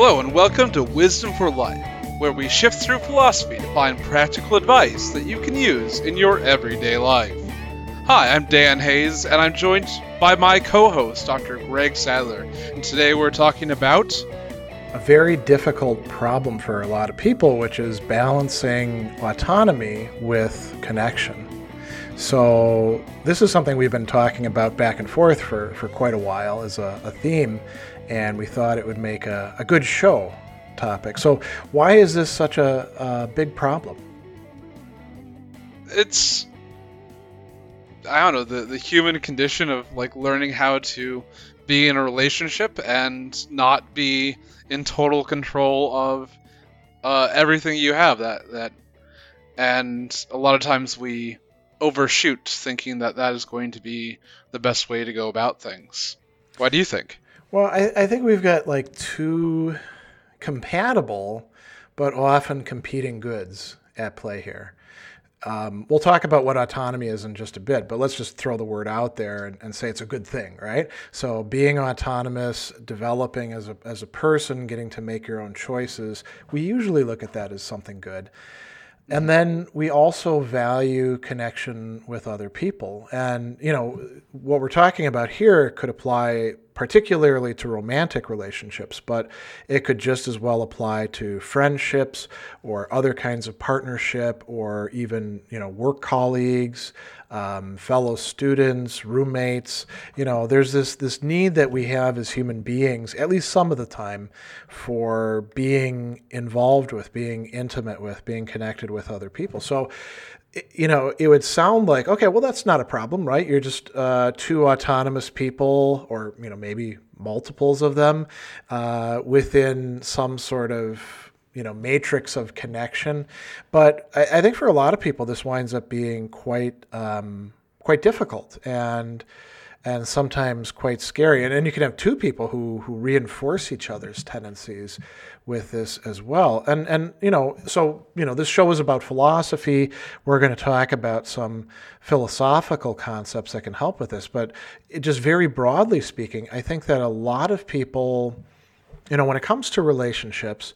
Hello, and welcome to Wisdom for Life, where we shift through philosophy to find practical advice that you can use in your everyday life. Hi, I'm Dan Hayes, and I'm joined by my co host, Dr. Greg Sadler. And today we're talking about a very difficult problem for a lot of people, which is balancing autonomy with connection. So, this is something we've been talking about back and forth for, for quite a while as a, a theme, and we thought it would make a, a, good show topic. So, why is this such a, a big problem? It's I don't know the the human condition of like learning how to be in a relationship and not be in total control of uh, everything you have. That that and a lot of times we overshoot thinking that that is going to be the best way to go about things. Why do you think? Well, I, I think we've got like two compatible but often competing goods at play here. Um, we'll talk about what autonomy is in just a bit, but let's just throw the word out there and, and, say it's a good thing, right? So, being autonomous, developing as a, as a person, getting to make your own choices, we usually look at that as something good. And then we also value connection with other people. And, you know, what we're talking about here could apply particularly to romantic relationships, but it could just as well apply to friendships or other kinds of partnership or even, you know, work colleagues, um, fellow students, roommates. You know, there's this this need that we have as human beings, at least some of the time, for being involved with, being intimate with, being connected with other people. So you know, it would sound like, okay, well, that's not a problem, right? You're just uh, two autonomous people, or, you know, maybe multiples of them uh, within some sort of, you know, matrix of connection. But I, I, think for a lot of people, this winds up being quite, um, quite difficult. And, and sometimes quite scary. And then you can have two people who who reinforce each other's tendencies with this as well. And and you know, so you know, this show is about philosophy. We're going to talk about some philosophical concepts that can help with this, but it, just very broadly speaking, I think that a lot of people, you know, when it comes to relationships,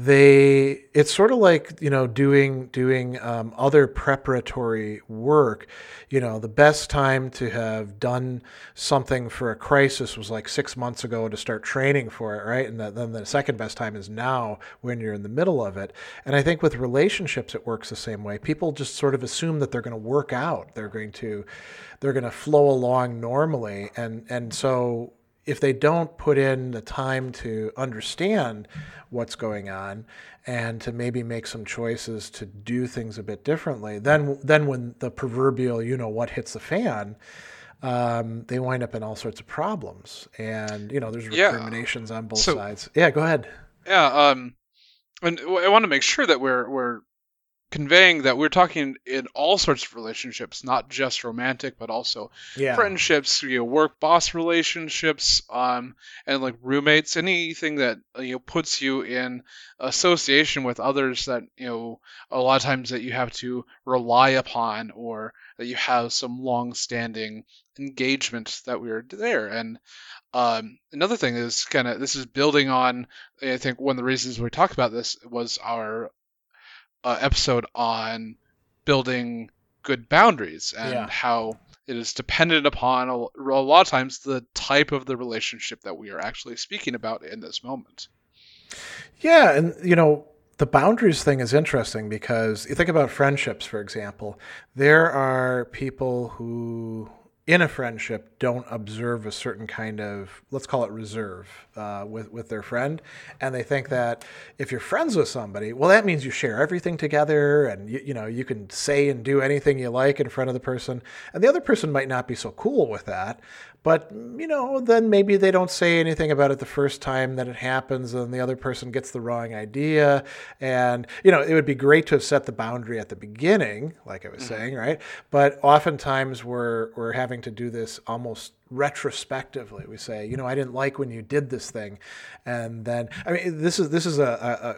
they it's sort of like you know doing doing um, other preparatory work. You know the best time to have done something for a crisis was like six months ago to start training for it right? And then the second best time is now when you're in the middle of it. And i think with relationships it works the same way. People just sort of assume that they're going to work out. They're going to they're going to flow along normally. And and so if they don't put in the time to understand what's going on and to maybe make some choices to do things a bit differently, then then when the proverbial you know what hits the fan, um, they wind up in all sorts of problems. And you know, there's recriminations yeah. on both so, sides. Yeah, go ahead. Yeah, um, and I want to make sure that we're we're conveying that we're talking in all sorts of relationships, not just romantic, but also yeah. friendships, you know, work boss relationships, um, and like roommates, anything that you know puts you in association with others that you know a lot of times that you have to rely upon or that you have some long-standing engagement that we're there and um, another thing is kind of this is building on i think one of the reasons we talked about this was our uh, episode on building good boundaries and yeah. how it is dependent upon a, a lot of times the type of the relationship that we are actually speaking about in this moment. Yeah, and you know, the boundaries thing is interesting because you think about friendships, for example. There are people who in a friendship don't observe a certain kind of let's call it reserve uh, with with their friend, and they think that if you're friends with somebody, well, that means you share everything together, and you, you know you can say and do anything you like in front of the person, and the other person might not be so cool with that, but, you know, then maybe they don't say anything about it the first time that it happens and the other person gets the wrong idea. And, you know, it would be great to have set the boundary at the beginning, like I was mm-hmm. saying, right? But oftentimes we're, we're having to do this almost retrospectively. We say, you know, I didn't like when you did this thing. And then, I mean, this is, this is a, a a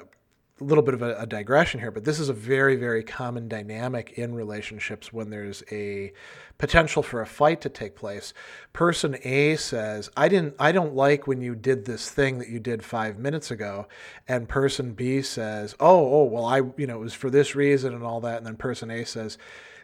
little bit of a, a, digression here, but this is a very, very common dynamic in relationships when there's a potential for a fight to take place. Person A says, "I didn't, I don't like when you did this thing that you did five minutes ago," and person B says, "Oh, oh, well, I, you know, it was for this reason and all that," and then person A says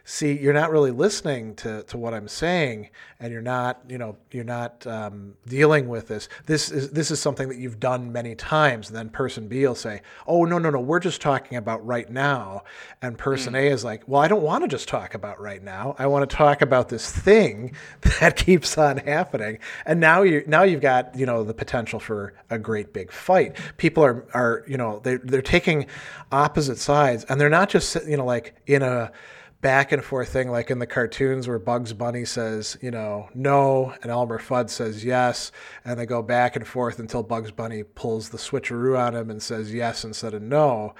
see you're not really listening to, to what i'm saying and you're not you know you're not um, dealing with this. This is this is something that you've done many times and then person b will say oh no no no we're just talking about right now. And person mm. a is like well i don't want to just talk about right now. I want to talk about this thing that keeps on happening. And now you now you've got you know the potential for a great big fight. People are are you know they, they're taking opposite sides and they're not just you know like in a back and forth thing like in the cartoons where Bugs Bunny says, you know, no, and Elmer Fudd says yes, and they go back and forth until Bugs Bunny pulls the switcheroo on him and says yes instead of no.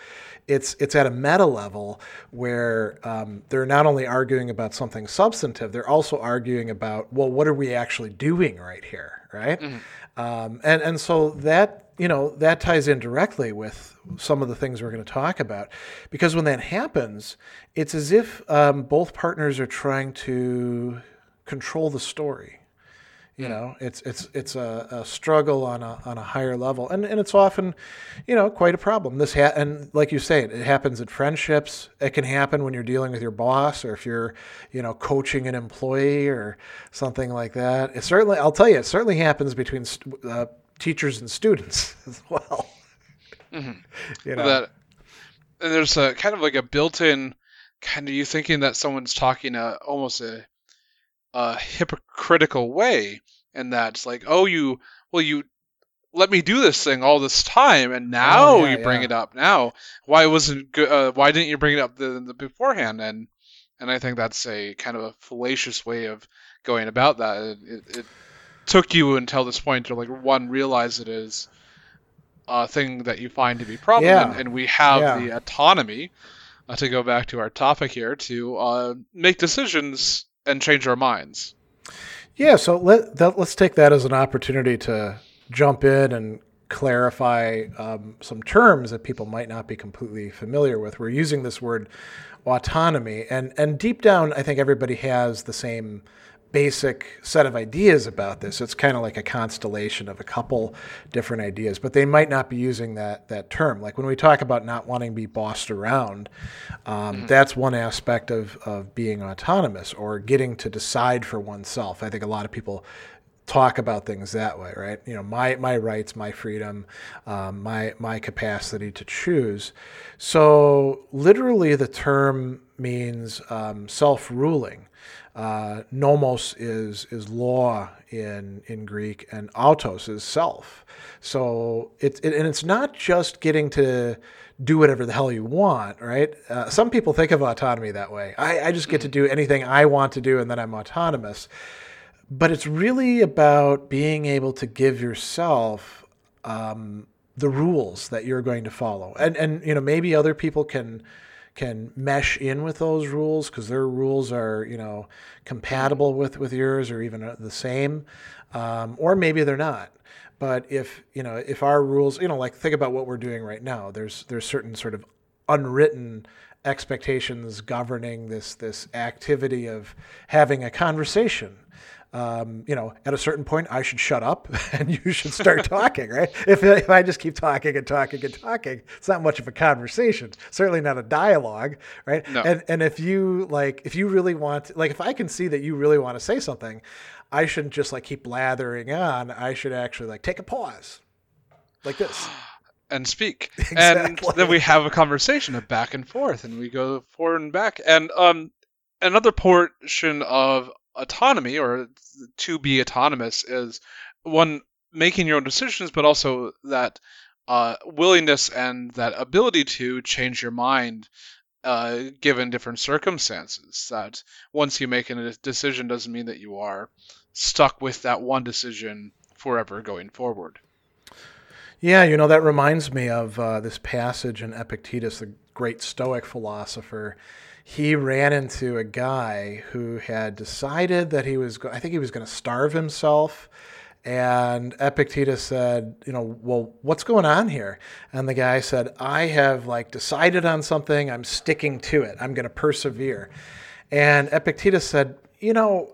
It's it's at a meta level where um, they're not only arguing about something substantive, they're also arguing about well, what are we actually doing right here, right? Mm-hmm. Um, and and so that you know, that ties in directly with some of the things we're going to talk about. Because when that happens, it's as if um, both partners are trying to control the story. You know, it's it's it's a, a, struggle on a on a higher level, and and it's often, you know, quite a problem. This ha- and like you say, it it happens in friendships. It can happen when you're dealing with your boss, or if you're, you know, coaching an employee or something like that. It certainly, I'll tell you, it certainly happens between uh, teachers and students as well. Mm-hmm. You know? That and there's a kind of like a built-in kind of you thinking that someone's talking a almost a, a hypocritical way, and that's like, oh, you well, you let me do this thing all this time, and oh, now oh, yeah, you bring yeah. it up. Now, why wasn't good? Uh, why didn't you bring it up the, the beforehand? And and I think that's a kind of a fallacious way of going about that. It, it, it took you until this point to like one realize it is a thing that you find to be problem, yeah. and, and, we have the autonomy uh, to go back to our topic here to uh, make decisions and change our minds. Yeah, so let that, let's take that as an opportunity to jump in and clarify um, some terms that people might not be completely familiar with. We're using this word autonomy, and and deep down, I think everybody has the same basic set of ideas about this. It's kind of like a constellation of a couple different ideas, but they might not be using that that term. Like when we talk about not wanting to be bossed around, um, mm-hmm. that's one aspect of of being autonomous or getting to decide for oneself. I think a lot of people talk about things that way, right? You know, my my rights, my freedom, um, my my capacity to choose. So literally, the term means um, self-ruling. Uh, nomos is is law in in Greek, and autos is self. So it's it, and it's not just getting to do whatever the hell you want, right? Uh, some people think of autonomy that way. I, I just get to do anything I want to do, and then I'm autonomous. But it's really about being able to give yourself um, the rules that you're going to follow, and and you know maybe other people can can mesh in with those rules because their rules are you know compatible with with yours or even uh, the same. Um, or maybe they're not. But if you know if our rules you know like think about what we're doing right now. There's there's certain sort of unwritten expectations governing this this activity of having a conversation um, you know, at a certain point, I should shut up and you should start talking, right? If, if I just keep talking and talking and talking, it's not much of a conversation. Certainly not a dialogue, right? No. And and if you like, if you really want, like, if I can see that you really want to say something, I shouldn't just like keep blathering on. I should actually like take a pause, like this. and speak. Exactly. And then we have a conversation of back and forth and we go forward and back. And um another portion of autonomy or to be autonomous is one making your own decisions, but also that uh, willingness and that ability to change your mind uh, given different circumstances. That once you make a decision doesn't mean that you are stuck with that one decision forever going forward. Yeah, you know, that reminds me of uh, this passage in Epictetus, the great Stoic philosopher he ran into a guy who had decided that he was, I think he was going to starve himself And Epictetus said, you know, well, what's going on here? And the guy said, I have like decided on something. I'm sticking to it. I'm going to persevere. And Epictetus said, you know,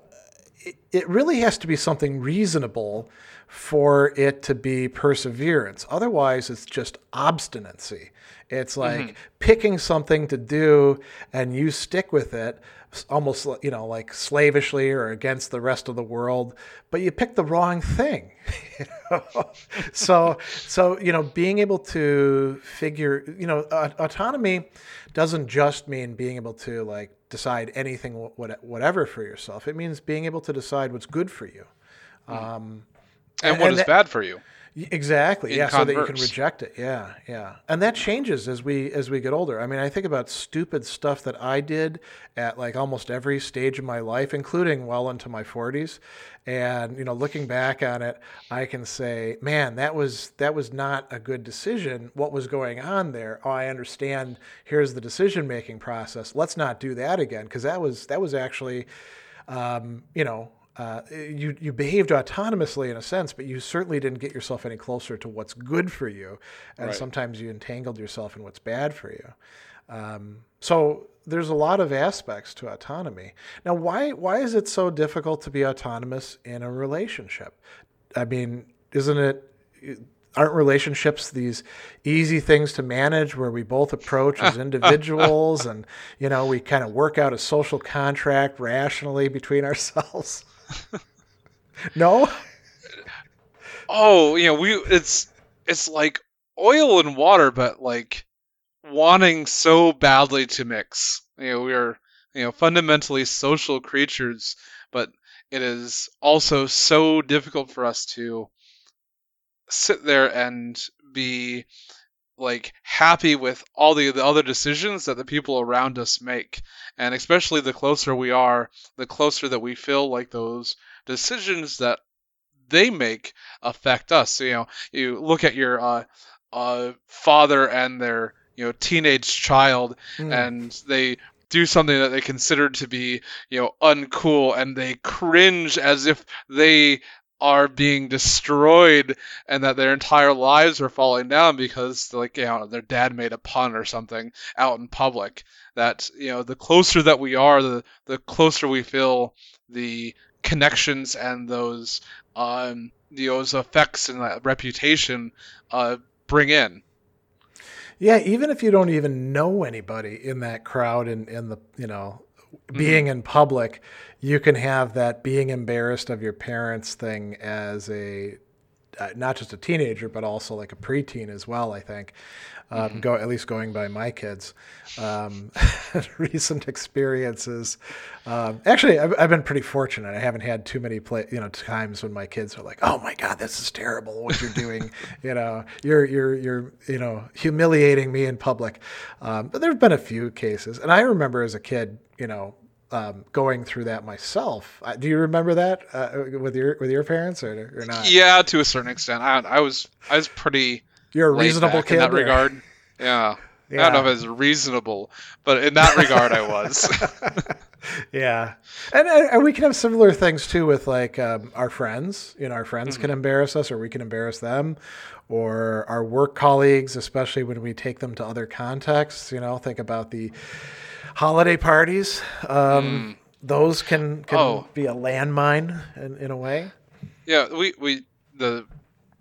it, it really has to be something reasonable for it to be perseverance. Otherwise, it's just obstinacy. It's like mm-hmm. picking something to do and you stick with it almost you know like slavishly or against the rest of the world but you pick the wrong thing you know? so so you know being able to figure you know autonomy doesn't just mean being able to like decide anything whatever for yourself it means being able to decide what's good for you mm. um, and, and what and is that, bad for you Exactly. yeah, converse. so that you can reject it. Yeah, yeah. And that changes as we as we get older. I mean, I think about stupid stuff that I did at like almost every stage of my life, including well into my 40s. And, you know, looking back on it, I can say, man, that was that was not a good decision. What was going on there? Oh, I understand. Here's the decision-making process. Let's not do that again because that was that was actually um, you know, uh, you you behaved autonomously in a sense, but you certainly didn't get yourself any closer to what's good for you, and right. sometimes you entangled yourself in what's bad for you. Um, so there's a lot of aspects to autonomy. Now, why why is it so difficult to be autonomous in a relationship? I mean, isn't it? Aren't relationships these easy things to manage where we both approach as individuals and you know we kind of work out a social contract rationally between ourselves? no. Oh, you know, we it's it's like oil and water, but like wanting so badly to mix. You know, we are you know fundamentally social creatures, but it is also so difficult for us to sit there and be like happy with all the, the other decisions that the people around us make and especially the closer we are the closer that we feel like those decisions that they make affect us so, you know you look at your uh, uh, father and their you know teenage child mm. and they do something that they consider to be you know uncool and they cringe as if they are being destroyed and that their entire lives are falling down because like you know their dad made a pun or something out in public that you know the closer that we are the the closer we feel the connections and those um those effects and that reputation uh bring in. Yeah even if you don't even know anybody in that crowd and in the you know being mm-hmm. in public, you can have that being embarrassed of your parents thing as a uh, not just a teenager, but also like a preteen as well. I think, um, mm-hmm. go at least going by my kids' um, recent experiences. Um, actually, I've, I've, been pretty fortunate. I haven't had too many play, you know, times when my kids are like, "Oh my God, this is terrible! What you're doing? you know, you're you're you're you know humiliating me in public." Um, but there've been a few cases, and I remember as a kid, you know, um, going through that myself. Uh, do you remember that uh, with your with your parents or, or not? Yeah, to a certain extent. I, I was I was pretty. You're a reasonable kid in that or? regard. Yeah. yeah. I don't know if it's reasonable, but in that regard, I was. yeah, and, and we can have similar things too with like um, our friends. You know, our friends mm-hmm. can embarrass us, or we can embarrass them, or our work colleagues, especially when we take them to other contexts. You know, think about the holiday parties. Um, mm. Those can can oh. be a landmine in, in a way. Yeah, we we the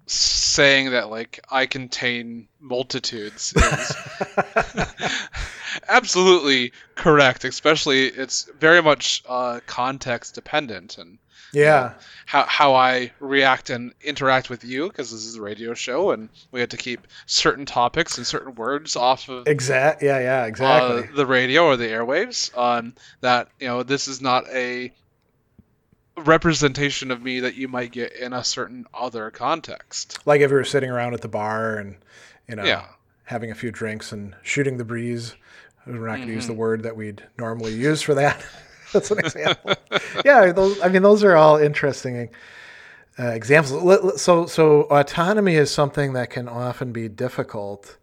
saying that like I contain multitudes is absolutely correct. Especially, it's very much uh, context dependent, and yeah. You know, how how I react and interact with you because this is a radio show and we had to keep certain topics and certain words off of exact yeah yeah exactly uh, the radio or the airwaves. Um, that you know this is not a representation of me that you might get in a certain other context. Like if we were sitting around at the bar and you know yeah. having a few drinks and shooting the breeze. We're not going to mm-hmm. use the mm-hmm. word that we'd normally use for that. That's an example. yeah, those, I mean, those are all interesting uh, examples. So, so autonomy is something that can often be difficult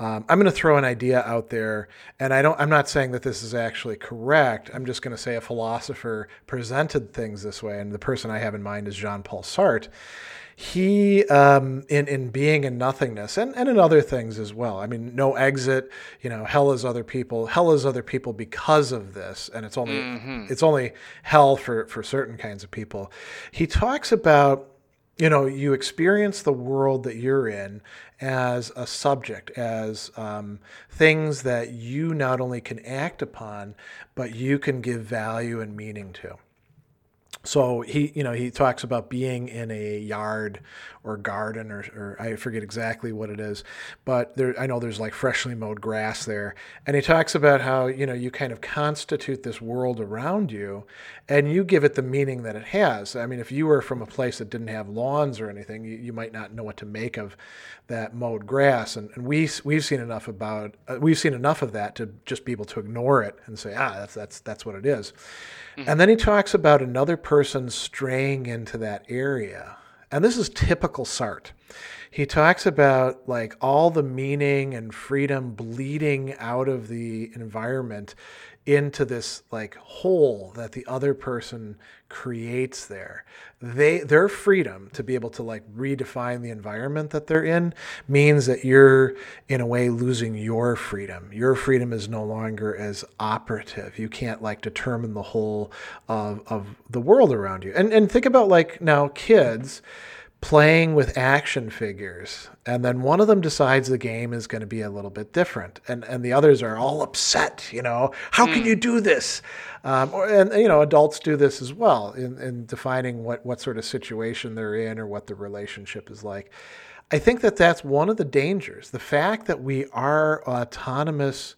Um, I'm going to throw an idea out there, and I don't. I'm not saying that this is actually correct. I'm just going to say a philosopher presented things this way, and the person I have in mind is Jean Paul Sartre. He, um, in in being in nothingness, and, and in other things as well. I mean, no exit. You know, hell is other people. Hell is other people because of this, and it's only mm-hmm. it's only hell for for certain kinds of people. He talks about you know, you experience the world that you're in as a subject, as um, things that you not only can act upon, but you can give value and meaning to so he you know he talks about being in a yard or garden or, or i forget exactly what it is but there i know there's like freshly mowed grass there. And he talks about how you know you kind of constitute this world around you and you give it the meaning that it has. I mean if you were from a place that didn't have lawns or anything you, you might not know what to make of that mowed grass. And, and we we've seen enough about uh, we've seen enough of that to just be able to ignore it and say ah that's that's that's what it is Mm-hmm. And then he talks about another person straying into that area. And this is typical Sartre. He talks about like all the meaning and freedom bleeding out of the environment into this like hole that the other person creates there. They their freedom to be able to like redefine the environment that they're in means that you're in a way losing your freedom. Your freedom is no longer as operative. You can't like determine the whole of, of the world around you. And and think about like now kids playing with action figures and then one of them decides the game is going to be a little bit different and and the others are all upset you know how can hmm. you do this? Um, or, and you know adults do this as well in, in defining what what sort of situation they're in or what the relationship is like. I think that that's one of the dangers. The fact that we are autonomous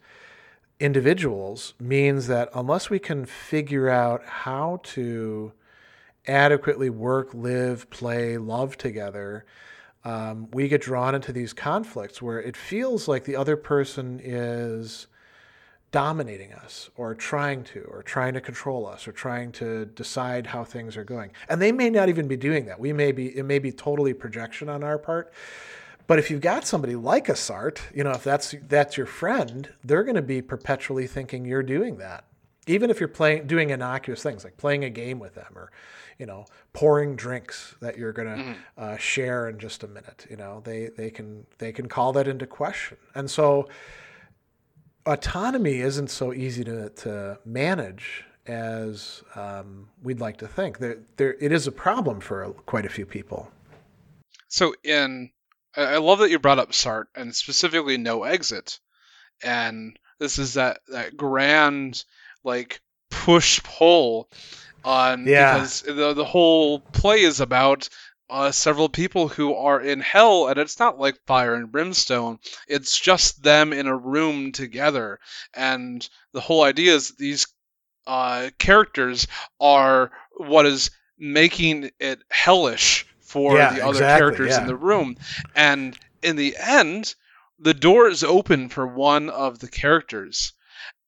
individuals means that unless we can figure out how to adequately work, live, play, love together, um, we get drawn into these conflicts where it feels like the other person is dominating us or trying to or trying to control us or trying to decide how things are going. And they may not even be doing that. We may be it may be totally projection on our part. But if you've got somebody like a Sartre, you know, if that's that's your friend, they're going to be perpetually thinking you're doing that. Even if you're playing doing innocuous things like playing a game with them or you know, pouring drinks that you're going to mm-hmm. uh, share in just a minute. You know, they they can they can call that into question, and so autonomy isn't so easy to to manage as um, we'd like to think. There, there, it is a problem for quite a few people. So, in I love that you brought up Sartre and specifically no exit, and this is that that grand like push pull on yeah. because the the whole play is about uh, several people who are in hell, and it's not like fire and brimstone. It's just them in a room together, and the whole idea is these uh, characters are what is making it hellish for yeah, the other exactly, characters yeah. in the room, and in the end, the door is open for one of the characters,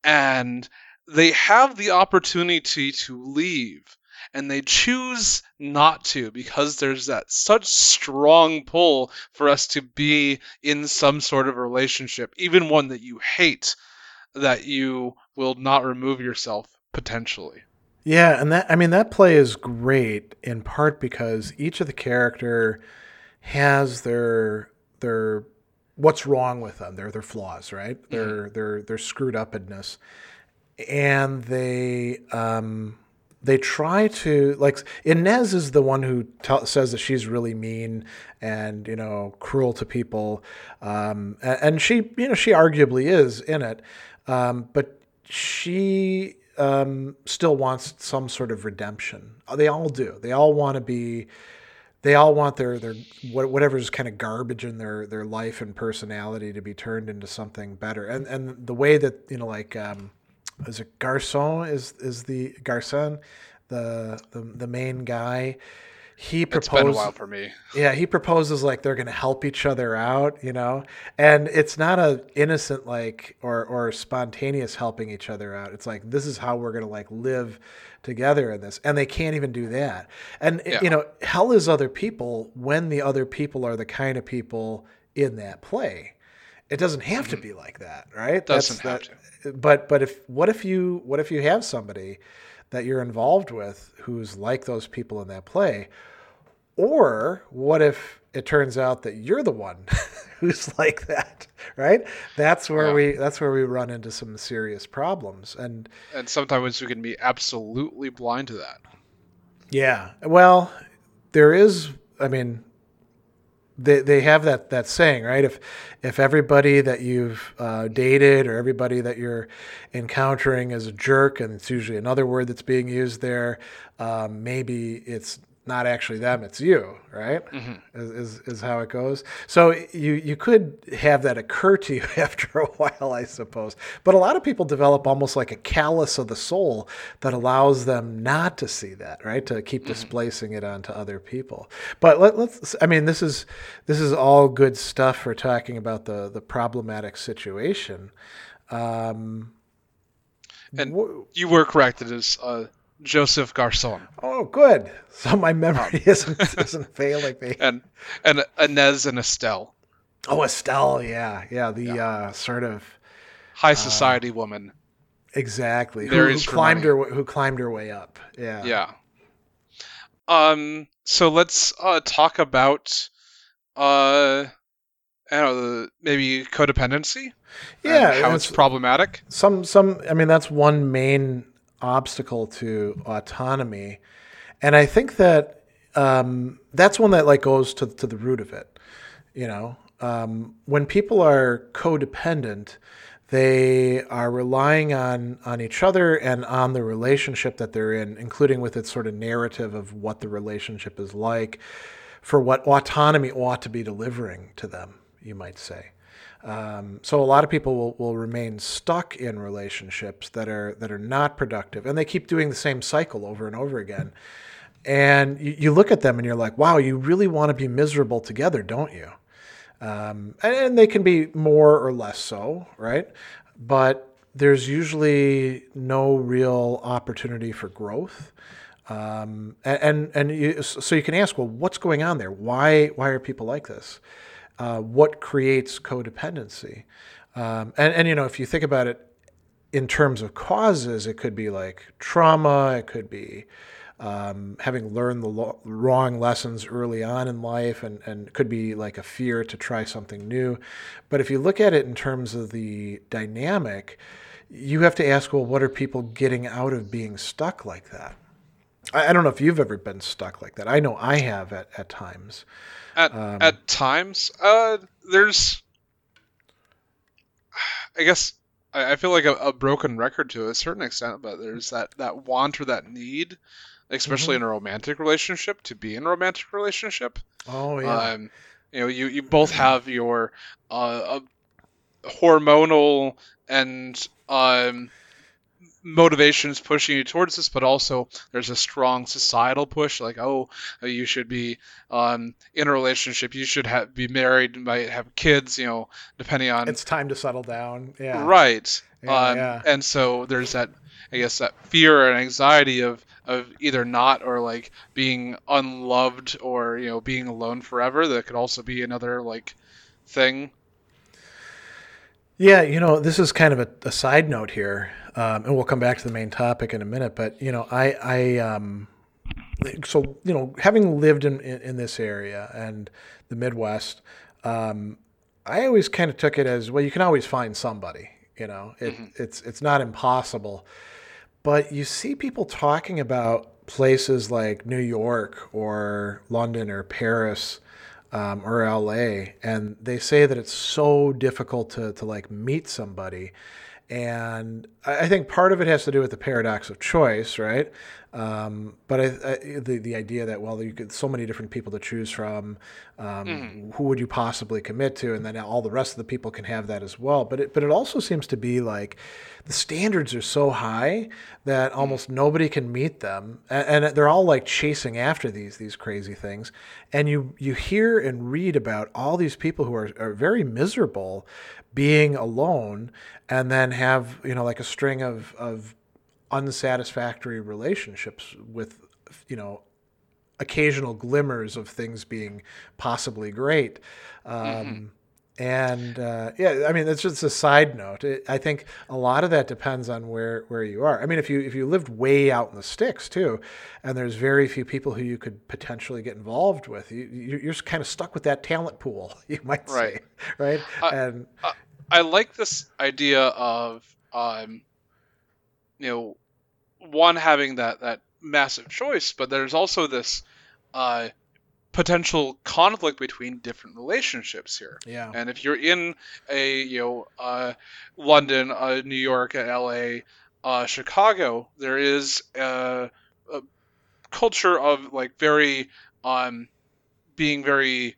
and they have the opportunity to leave and they choose not to because there's that such strong pull for us to be in some sort of relationship even one that you hate that you will not remove yourself potentially. Yeah and that i mean that play is great in part because each of the character has their their what's wrong with them their their flaws right? Mm-hmm. their their their screwed upness and they um, they try to like Inez is the one who t- says that she's really mean and you know cruel to people, um, and, she you know she arguably is in it, um, but she um, still wants some sort of redemption. They all do. They all want to be. They all want their their whatever's kind of garbage in their their life and personality to be turned into something better. And and the way that you know like um, is it Garcin is is the Garcin, the the the main guy. He proposes. It's been a while for me. Yeah, he proposes like they're going to help each other out, you know, and it's not a innocent like or or spontaneous helping each other out. It's like this is how we're going to like live together in this, and they can't even do that. And yeah. you know, hell is other people when the other people are the kind of people in that play It doesn't have mm-hmm. to be like that, right? Doesn't That's, have that, to. But but if what if you what if you have somebody that you're involved with who's like those people in that play, or what if it turns out that you're the one who's like that, right? That's where yeah. we that's where we run into some serious problems, and and sometimes we can be absolutely blind to that. Yeah, well, there is. I mean, they they have that that saying, right? If if everybody that you've uh, dated or everybody that you're encountering is a jerk, and it's usually another word that's being used there, um, maybe it's not actually them, it's you, right? Mm-hmm. Is, is, is how it goes. So you you could have that occur to you after a while, I suppose. But a lot of people develop almost like a callus of the soul that allows them not to see that, right? To keep mm-hmm. displacing it onto other people. But let, us I mean, this is this is all good stuff for talking about the the problematic situation. Um, and wh- you were correct. It is. Uh Joseph Garcin. Oh, good. So my memory isn't isn't failing me. And and Inez and Estelle. Oh, Estelle, yeah, yeah, the yeah. Uh, sort of high uh, society uh, woman. Exactly. Who, who climbed her who climbed her way up. Yeah. Yeah. Um. So let's uh, talk about uh, I don't know, maybe codependency. Yeah, how it's, it's problematic. Some some. I mean, that's one main obstacle to autonomy. And I think that um, that's one that like goes to, to the root of it. You know, um, when people are codependent, they are relying on on each other and on the relationship that they're in, including with its sort of narrative of what the relationship is like, for what autonomy ought to be delivering to them. You might say. Um, so a lot of people will, will remain stuck in relationships that are that are not productive, and they keep doing the same cycle over and over again. And you, you look at them and you're like, wow, you really want to be miserable together, don't you? Um, and, and they can be more or less so, right? But there's usually no real opportunity for growth. Um, and and, and you, so you can ask, well, what's going on there? Why why are people like this? Uh, what creates codependency. Um, and, and, you know, if you think about it in terms of causes, it could be like trauma, it could be um, having learned the lo- wrong lessons early on in life, and, and could be like a fear to try something new. But if you look at it in terms of the dynamic, you have to ask, well, what are people getting out of being stuck like that? I, I don't know if you've ever been stuck like that. I know I have at, at times. At um, at times, uh, there's, I guess, I, I feel like a, a, broken record to a certain extent, but there's that that want or that need, especially mm-hmm. in a romantic relationship, to be in a romantic relationship. Oh yeah. Um, you know, you you both have your uh, hormonal and um motivations pushing you towards this, but also there's a strong societal push, like oh, you should be um, in a relationship, you should have be married, might have kids, you know, depending on. It's time to settle down. Yeah. Right. Yeah, um, yeah. And so there's that, I guess, that fear and anxiety of of either not or like being unloved or you know being alone forever. That could also be another like thing. Yeah, you know, this is kind of a, a side note here um, and we'll come back to the main topic in a minute. But you know, I, I um, so you know, having lived in, in, in this area and the Midwest, um, I always kind of took it as well. You can always find somebody. You know, it, mm-hmm. it's it's not impossible, but you see people talking about places like New York or London or Paris. Um, or LA, and they say that it's so difficult to, to like meet somebody and I think part of it has to do with the paradox of choice, right? Um, but I, I, the the idea that well, you get so many different people to choose from, um, mm. who would you possibly commit to, and then all the rest of the people can have that as well. But it but it also seems to be like the standards are so high that mm. almost nobody can meet them, and, and they're all like chasing after these these crazy things. And you you hear and read about all these people who are, are very miserable being alone and then have you know like a string of of unsatisfactory relationships with you know occasional glimmers of things being possibly great um, mm-hmm. And uh, yeah, I mean, it's just a side note. It, I think a lot of that depends on where, where you are. I mean, if you if you lived way out in the sticks too, and there's very few people who you could potentially get involved with, you, you're kind of stuck with that talent pool. You might right. say, right? and I, I like this idea of um, you know, one having that that massive choice, but there's also this uh, potential conflict between different relationships here. Yeah. And if you're in a you know uh, London, uh, New York, L.A., uh, Chicago, there is a, a, culture of like very um being very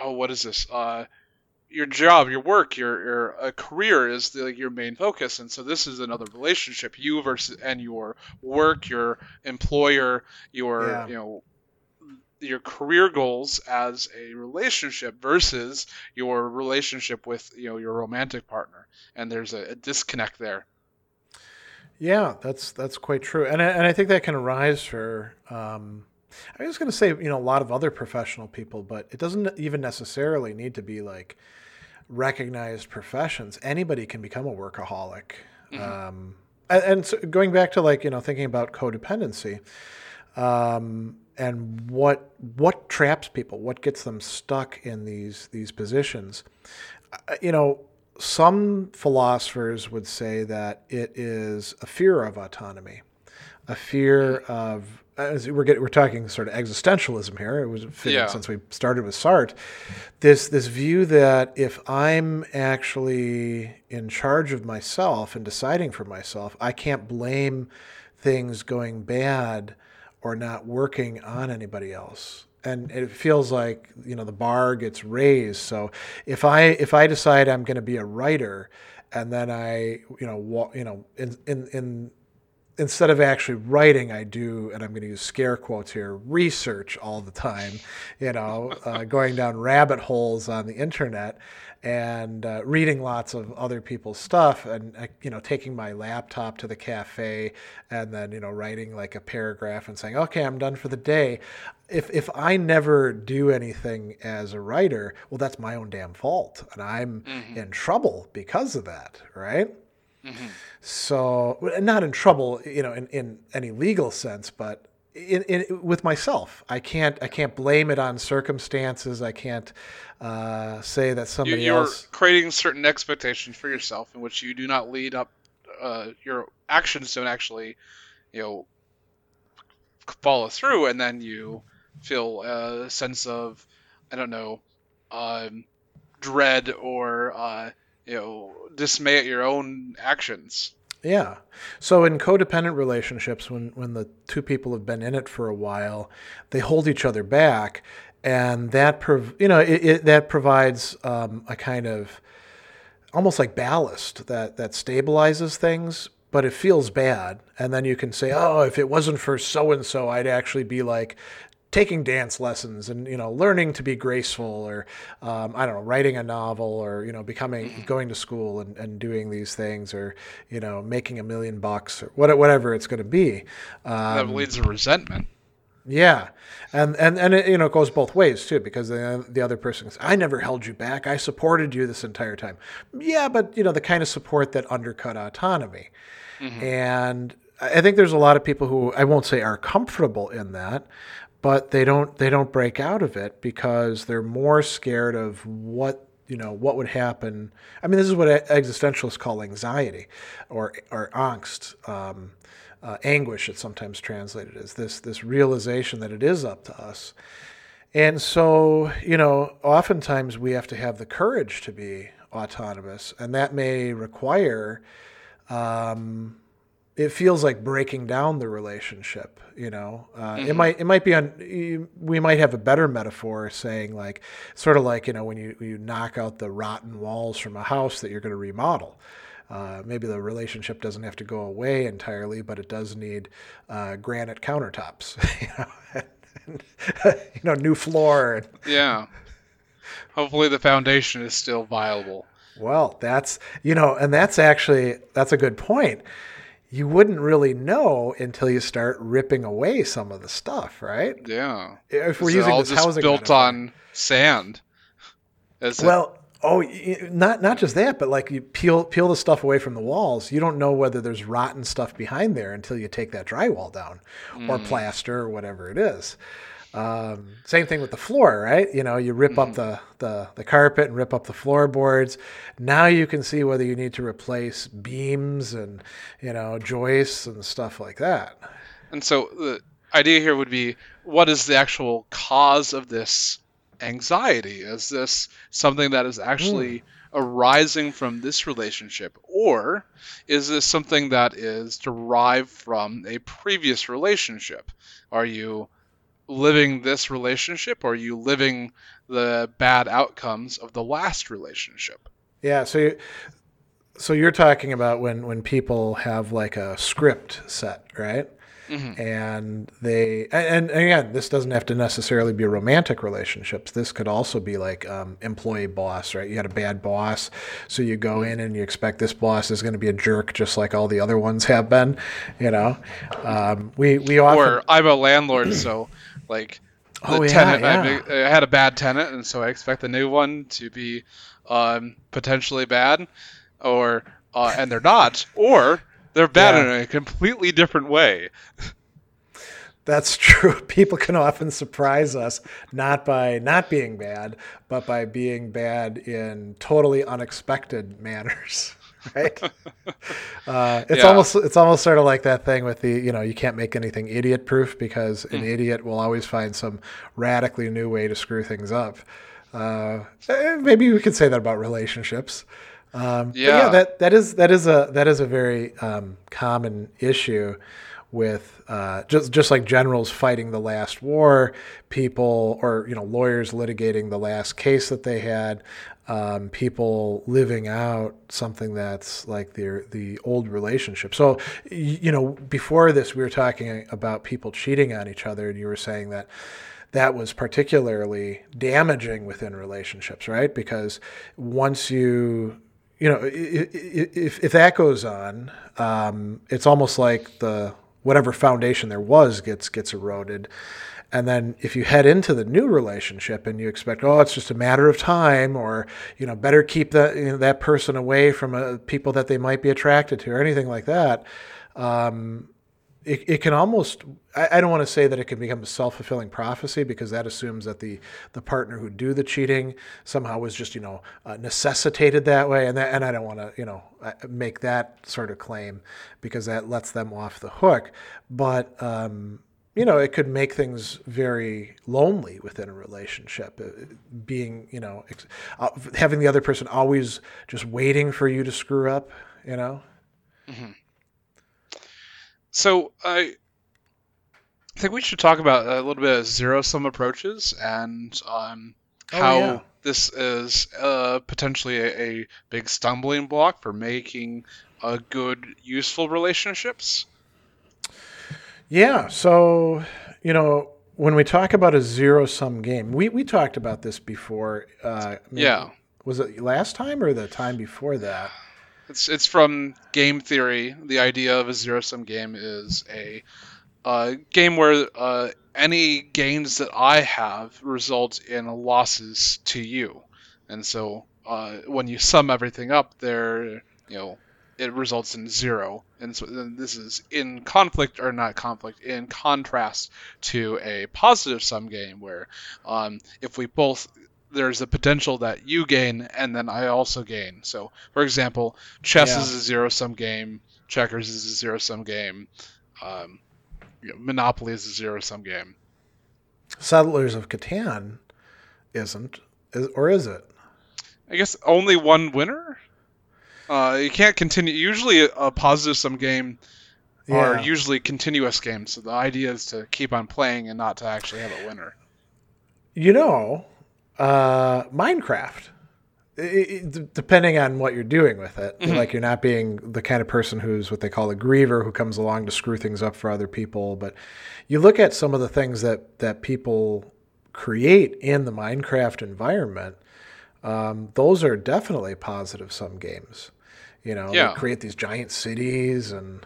oh what is this uh your job, your work, your your a career is the, like, your main focus, and so this is another relationship. You versus and your work, your employer, your yeah. you know your career goals as a relationship versus your relationship with you know your romantic partner and there's a, a disconnect there yeah that's that's quite true and I, and I think that can arise for um, i was going to say you know a lot of other professional people but it doesn't even necessarily need to be like recognized professions anybody can become a workaholic mm-hmm. um, and, and so going back to like you know thinking about codependency um, and what what traps people, what gets them stuck in these these positions. Uh, you know, some philosophers would say that it is a fear of autonomy, a fear of we're getting, we're talking sort of existentialism here. It was fitting yeah. since we started with Sartre. This this view that if I'm actually in charge of myself and deciding for myself, I can't blame things going bad or not working on anybody else and it feels like you know the bar gets raised so if i if i decide i'm going to be a writer and then i you know you know in in, in instead of actually writing, I do, and I'm going to use scare quotes here, research all the time, you know, uh, going down rabbit holes on the internet and uh, reading lots of other people's stuff and, uh, you know, taking my laptop to the cafe and then, you know, writing like a paragraph and saying, okay, I'm done for the day. If, if I never do anything as a writer, well, that's my own damn fault. And I'm mm-hmm. in trouble because of that, right? Mm-hmm. So, not in trouble, you know, in, in any legal sense, but in, in, with myself, I can't I can't blame it on circumstances. I can't uh, say that somebody you, you're else creating certain expectations for yourself in which you do not lead up. Uh, your actions don't actually, you know, follow through, and then you feel a sense of I don't know, um, dread or uh, you know dismay at your own actions. Yeah. So in codependent relationships, when when the two people have been in it for a while, they hold each other back, and that prov- you know it, it, that provides um, a kind of almost like ballast that that stabilizes things but it feels bad. And then you can say, oh, if it wasn't for so and so, I'd actually be like taking dance lessons and you know learning to be graceful or um, I don't know writing a novel or you know becoming mm-hmm. going to school and, and doing these things or you know making a million bucks or whatever it's going to be. Um, that leads to resentment. Yeah, and and and it, you know it goes both ways too because the the other person says, "I never held you back. I supported you this entire time." Yeah, but you know the kind of support that undercut autonomy, mm-hmm. and I think there's a lot of people who I won't say are comfortable in that, but they don't they don't break out of it because they're more scared of what you know what would happen. I mean, this is what existentialists call anxiety, or or angst, um, uh, anguish. It's sometimes translated as this this realization that it is up to us. And so, you know, oftentimes we have to have the courage to be autonomous, and that may require um, it feels like breaking down the relationship you know? Uh, mm-hmm. it might it might be on we might have a better metaphor saying like sort of like you know when you you knock out the rotten walls from a house that you're going to remodel. Uh, maybe the relationship doesn't have to go away entirely but it does need uh, granite countertops you know you know new floor yeah. Hopefully the foundation is still viable. Well that's you know and that's actually that's a good point you wouldn't really know until you start ripping away some of the stuff, right? Yeah. If we're using all this housing built metaphor. on sand, well, oh, not not just that, but like you peel peel the stuff away from the walls. You don't know whether there's rotten stuff behind there until you take that drywall down, mm. or plaster, or whatever it is. Um, same thing with the floor, right? You know, you rip mm-hmm. up the, the, the carpet and rip up the floorboards. Now you can see whether you need to replace beams and you know joists and stuff like that. And so the idea here would be, what is the actual cause of this anxiety? Is this something that is actually mm. arising from this relationship, or is this something that is derived from a previous relationship? Are you living this relationship or are you living the bad outcomes of the last relationship? Yeah so you, so you're talking about when when people have like a script set right? Mm-hmm. and they and, and, again this doesn't have to necessarily be romantic relationships this could also be like um, employee boss right? You had a bad boss so you go in and you expect this boss is going to be a jerk just like all the other ones have been you know? Um, we we often, or i'm a landlord so like the oh, yeah, tenant, yeah. I, I, had a bad tenant, and so I expect the new one to be um, potentially bad, or uh, and they're not, or they're bad yeah. in a completely different way. That's true. People can often surprise us not by not being bad, but by being bad in totally unexpected manners. right? Uh, it's yeah. almost it's almost sort of like that thing with the you know you can't make anything idiot proof because an mm. idiot will always find some radically new way to screw things up. Uh, eh, maybe we could say that about relationships. Um, yeah. yeah, that that is that is a that is a very um, common issue with uh, just just like generals fighting the last war, people or you know lawyers litigating the last case that they had, um, people living out something that's like the the old relationship. So you know before this we were talking about people cheating on each other, and you were saying that that was particularly damaging within relationships, right? Because once you you know if if that goes on, um, it's almost like the whatever foundation there was gets gets eroded. And then if you head into the new relationship and you expect, oh, it's just a matter of time, or you know, better keep that you know, that person away from uh, people that they might be attracted to, or anything like that, um, it, it can almost I, I don't want to say that it can become a self-fulfilling prophecy because that assumes that the the partner who do the cheating somehow was just you know uh, necessitated that way. And that, and I don't want to you know uh, make that sort of claim because that lets them off the hook. But um, you know, it could make things very lonely within a relationship. Uh, being, you know, uh, having the other person always just waiting for you to screw up, you know? Mm-hmm. So I think we should talk about a little bit of zero sum approaches and um, oh, how yeah. this is uh, potentially a, a, big stumbling block for making a good, useful relationships. Yeah. So, you know, when we talk about a zero sum game, we, we talked about this before. Uh, yeah. Was it last time or the time before that? It's it's from game theory. The idea of a zero sum game is a uh, game where uh, any gains that I have result in losses to you, and so uh, when you sum everything up, there you know it results in zero, and so this is in conflict or not conflict in contrast to a positive sum game where um, if we both there's a potential that you gain and then I also gain. So, for example, chess yeah. is a zero sum game, checkers is a zero sum game, um, you know, Monopoly is a zero sum game. Settlers of Catan isn't, is, or is it? I guess only one winner. Uh, you can't continue. Usually, a, a positive sum game yeah. are usually continuous games. So the idea is to keep on playing and not to actually have a winner. You know, uh, Minecraft. It, it, depending on what you're doing with it, mm-hmm. like you're not being the kind of person who's what they call a griefer who comes along to screw things up for other people. But you look at some of the things that that people create in the Minecraft environment. Um, those are definitely positive sum games. You know, yeah. create these giant cities and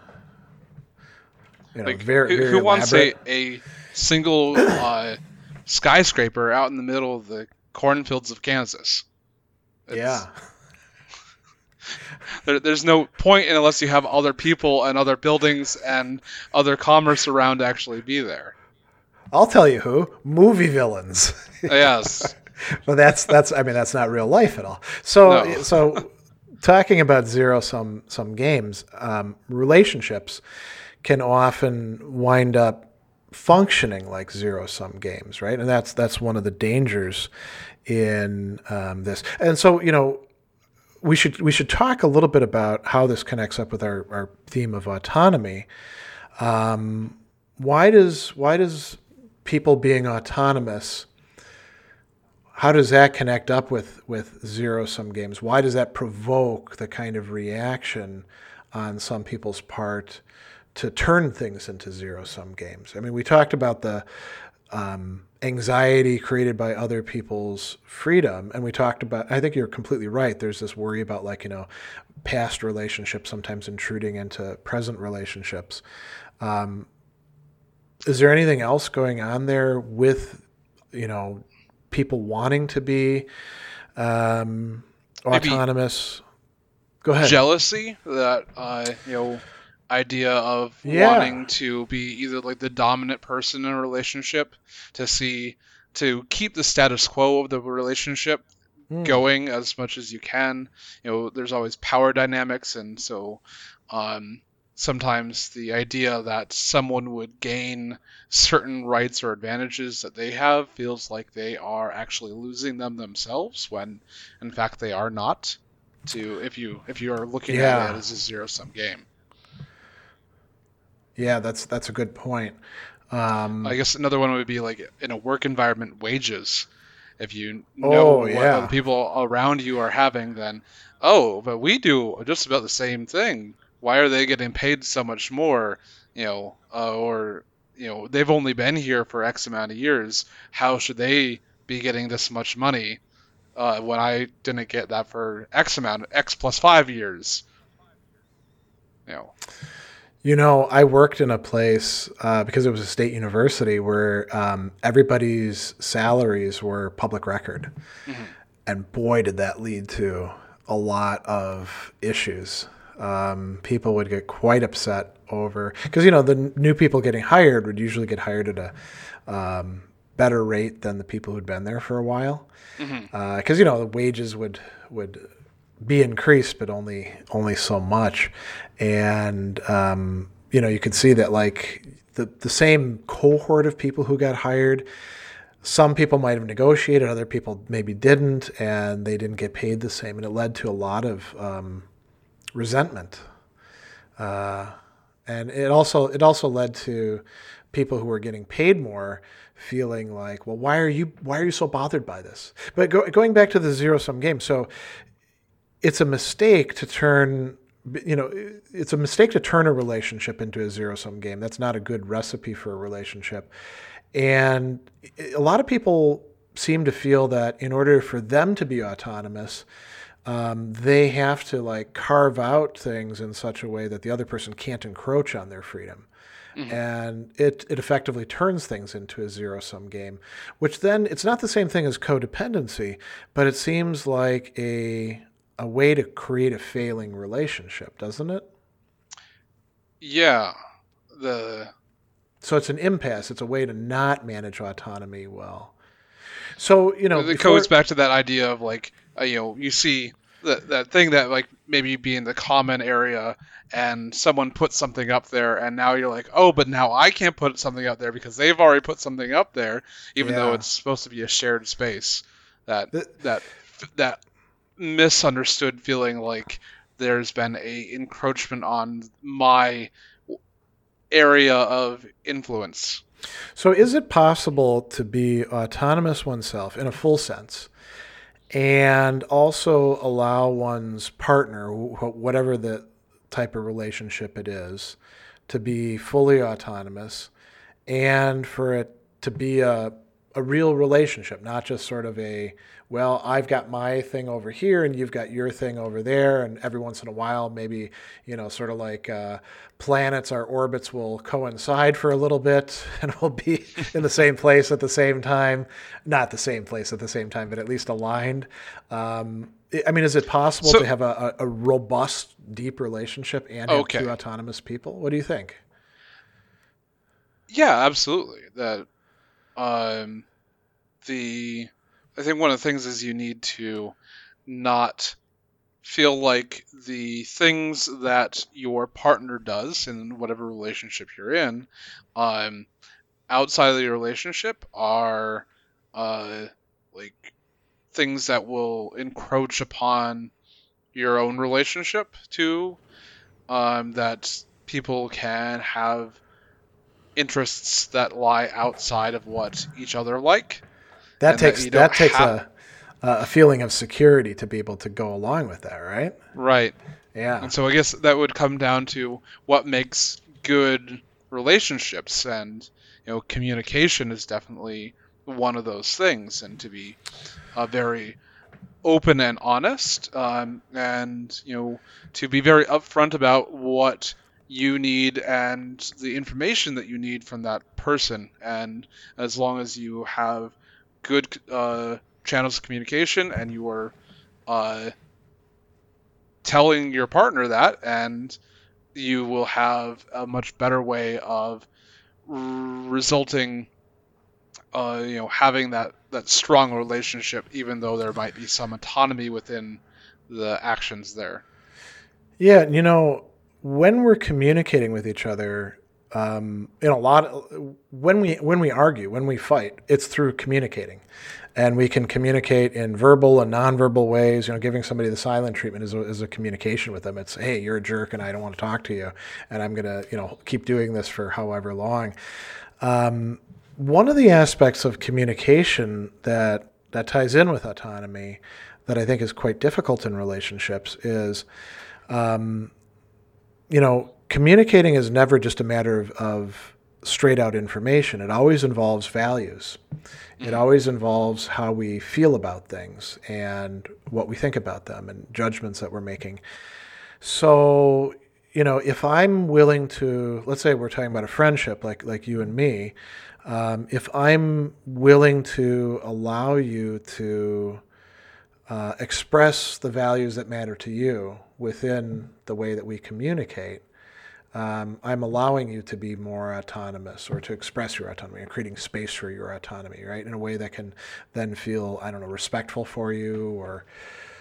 you know, like, very, who, very who wants a, a single uh, skyscraper out in the middle of the cornfields of Kansas. It's, yeah. There, there's no point unless you have other people and other buildings and other commerce around to actually be there. I'll tell you who movie villains. Yes. but that's that's I mean that's not real life at all. So no. so talking about zero sum some games, um, relationships can often wind up functioning like zero sum games, right? And that's that's one of the dangers in um, this. And so you know we should we should talk a little bit about how this connects up with our, our theme of autonomy. Um, why does why does people being autonomous how does that connect up with with zero sum games? Why does that provoke the kind of reaction on some people's part to turn things into zero sum games? I mean, we talked about the um, anxiety created by other people's freedom, and we talked about. I think you're completely right. There's this worry about like you know past relationships sometimes intruding into present relationships. Um, is there anything else going on there with you know people wanting to be um, autonomous. Go ahead. Jealousy that uh, you know idea of yeah. wanting to be either like the dominant person in a relationship to see to keep the status quo of the relationship mm. going as much as you can. You know, there's always power dynamics, and so um, sometimes the idea that someone would gain certain rights or advantages that they have feels like they are actually losing them themselves when in fact they are not to if you if you are looking yeah. at it as a zero sum game yeah that's that's a good point um, i guess another one would be like in a work environment wages if you know oh, what yeah. the people around you are having then oh but we do just about the same thing why are they getting paid so much more? You know, uh, or you know, they've only been here for X amount of years. How should they be getting this much money uh, when I didn't get that for X amount, X plus five years? You know. You know, I worked in a place uh, because it was a state university where um, everybody's salaries were public record. Mm-hmm. And boy, did that lead to a lot of issues um, people would get quite upset over because you know the new people getting hired would usually get hired at a um, better rate than the people who'd been there for a while. Because mm-hmm. uh, you know the wages would would be increased but only only so much. And um, you know you could see that like the the same cohort of people who got hired some people might have negotiated other people maybe didn't and they didn't get paid the same. And it led to a lot of um, resentment. Uh, and it also it also led to people who were getting paid more feeling like, well, why are you why are you so bothered by this? But go, going back to the zero sum game, so it's a mistake to turn you know it's a mistake to turn a relationship into a zero sum game. That's not a good recipe for a relationship. And a lot of people seem to feel that in order for them to be autonomous, um, they have to like carve out things in such a way that the other person can't encroach on their freedom. Mm-hmm. And it, it effectively turns things into a zero sum game, which then it's not the same thing as codependency, but it seems like a, a way to create a failing relationship, doesn't it? Yeah. The so it's an impasse. It's a way to not manage autonomy well. So you know, it before... goes back to that idea of like uh, you know you see that that thing that like maybe be in the common area and someone puts something up there and now you're like oh but now i can't put something up there because they've already put something up there even yeah. though it's supposed to be a shared space. That that that misunderstood feeling like there's been a encroachment on my area of influence. So is it possible to be autonomous oneself in a full sense and also allow one's partner, whatever the type of relationship it is, to be fully autonomous and for it to be a a real relationship, not just sort of a, well, I've got my thing over here and you've got your thing over there. And every once in a while, maybe, you know, sort of like uh, planets, our orbits will coincide for a little bit and we'll be in the same place at the same time. Not the same place at the same time, but at least aligned. Um, I mean, is it possible so, to have a, a, robust, deep relationship and have two autonomous people? What do you think? Yeah, absolutely. That um, the I think one of the things is you need to not feel like the things that your partner does in whatever relationship you're in, um, outside of the relationship are uh, like things that will encroach upon your own relationship too. Um, that people can have interests that lie outside of what each other like. That takes that, that takes have... a a feeling of security to be able to go along with that, right? Right. Yeah. And so I guess that would come down to what makes good relationships and you know communication is definitely one of those things and to be uh, very open and honest um, and you know to be very upfront about what you need and the information that you need from that person. And as long as you have good uh, channels of communication and you are uh, telling your partner that, and you will have a much better way of resulting uh, you know having that that strong relationship even though there might be some autonomy within the actions there yeah and you know when we're communicating with each other, um, in a lot of, when we when we argue, when we fight, it's through communicating, and we can communicate in verbal and nonverbal ways. You know, giving somebody the silent treatment is a, is a communication with them. It's hey, you're a jerk, and I don't want to talk to you, and I'm gonna you know keep doing this for however long. Um, one of the aspects of communication that that ties in with autonomy that I think is quite difficult in relationships is um, you know, communicating is never just a matter of, of straight out information. It always involves values. It mm-hmm. always involves how we feel about things and what we think about them and judgments that we're making. So, you know, if I'm willing to, let's say we're talking about a friendship like like you and me, um, if I'm willing to allow you to uh, express the values that matter to you within the way that we communicate, um, I'm allowing you to be more autonomous or to express your autonomy and creating space for your autonomy, right? In a way that can then feel, I don't know, respectful for you or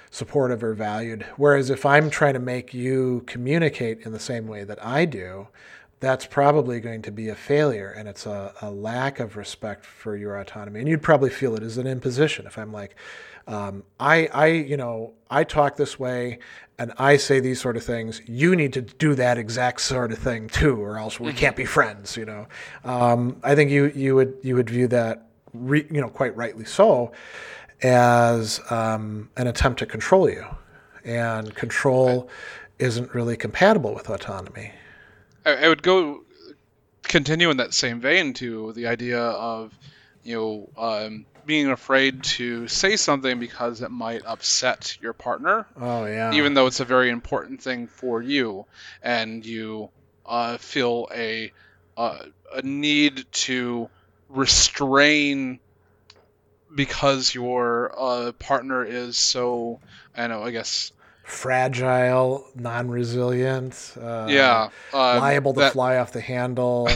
supportive or valued. Whereas if I'm trying to make you communicate in the same way that I do, that's probably going to be a failure and it's a, a lack of respect for your autonomy. And you'd probably feel it as an imposition if I'm like, um, I, I, you know, I talk this way and I say these sort of things. You need to do that exact sort of thing too, or else we can't be mm-hmm. friends. You know, um, I think you you would you would view that, re, you know, quite rightly so, as um, an attempt to control you, and control isn't really compatible with autonomy. I, I would go continue in that same vein to the idea of, you know. Um, being afraid to say something because it might upset your partner. Oh yeah. Even though it's a very important thing for you, and you uh, feel a uh, a need to restrain because your uh, partner is so I know I guess fragile, non-resilient. Uh, yeah, um, liable to that, fly off the handle.